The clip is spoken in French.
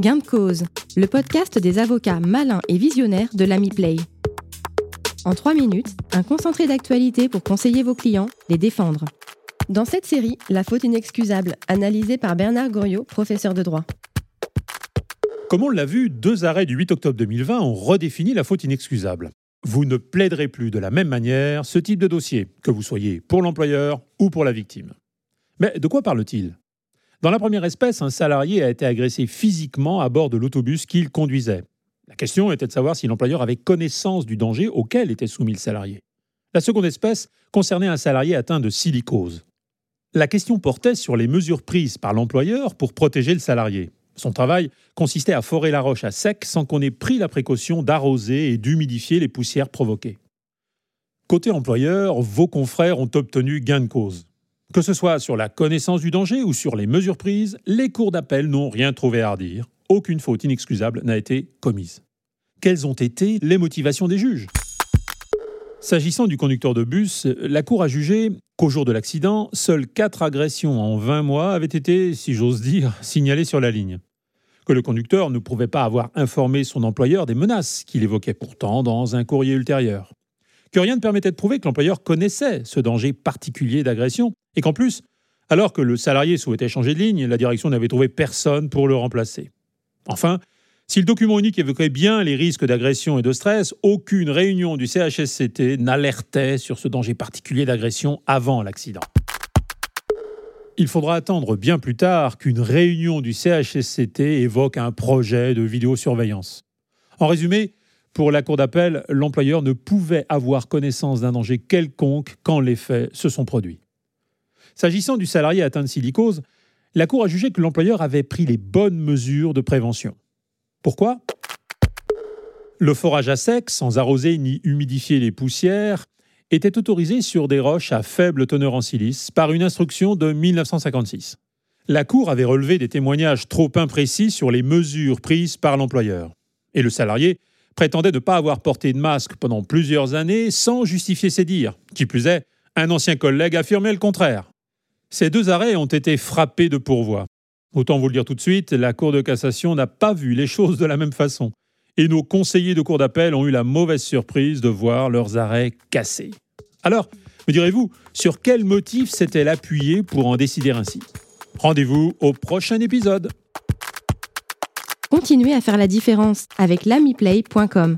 Gain de cause, le podcast des avocats malins et visionnaires de l'Ami Play. En trois minutes, un concentré d'actualité pour conseiller vos clients, les défendre. Dans cette série, La faute inexcusable, analysée par Bernard Goriot, professeur de droit. Comme on l'a vu, deux arrêts du 8 octobre 2020 ont redéfini la faute inexcusable. Vous ne plaiderez plus de la même manière ce type de dossier, que vous soyez pour l'employeur ou pour la victime. Mais de quoi parle-t-il? Dans la première espèce, un salarié a été agressé physiquement à bord de l'autobus qu'il conduisait. La question était de savoir si l'employeur avait connaissance du danger auquel était soumis le salarié. La seconde espèce concernait un salarié atteint de silicose. La question portait sur les mesures prises par l'employeur pour protéger le salarié. Son travail consistait à forer la roche à sec sans qu'on ait pris la précaution d'arroser et d'humidifier les poussières provoquées. Côté employeur, vos confrères ont obtenu gain de cause. Que ce soit sur la connaissance du danger ou sur les mesures prises, les cours d'appel n'ont rien trouvé à redire. Aucune faute inexcusable n'a été commise. Quelles ont été les motivations des juges? S'agissant du conducteur de bus, la Cour a jugé qu'au jour de l'accident, seules quatre agressions en 20 mois avaient été, si j'ose dire, signalées sur la ligne. Que le conducteur ne pouvait pas avoir informé son employeur des menaces qu'il évoquait pourtant dans un courrier ultérieur. Que rien ne permettait de prouver que l'employeur connaissait ce danger particulier d'agression et qu'en plus, alors que le salarié souhaitait changer de ligne, la direction n'avait trouvé personne pour le remplacer. Enfin, si le document unique évoquait bien les risques d'agression et de stress, aucune réunion du CHSCT n'alertait sur ce danger particulier d'agression avant l'accident. Il faudra attendre bien plus tard qu'une réunion du CHSCT évoque un projet de vidéosurveillance. En résumé, pour la Cour d'appel, l'employeur ne pouvait avoir connaissance d'un danger quelconque quand les faits se sont produits. S'agissant du salarié atteint de silicose, la Cour a jugé que l'employeur avait pris les bonnes mesures de prévention. Pourquoi? Le forage à sec, sans arroser ni humidifier les poussières, était autorisé sur des roches à faible teneur en silice par une instruction de 1956. La Cour avait relevé des témoignages trop imprécis sur les mesures prises par l'employeur. Et le salarié prétendait ne pas avoir porté de masque pendant plusieurs années sans justifier ses dires. Qui plus est, un ancien collègue affirmait le contraire. Ces deux arrêts ont été frappés de pourvoi. Autant vous le dire tout de suite, la Cour de cassation n'a pas vu les choses de la même façon. Et nos conseillers de cour d'appel ont eu la mauvaise surprise de voir leurs arrêts cassés. Alors, me direz-vous, sur quel motif s'est-elle appuyée pour en décider ainsi? Rendez-vous au prochain épisode. Continuez à faire la différence avec l'amiplay.com.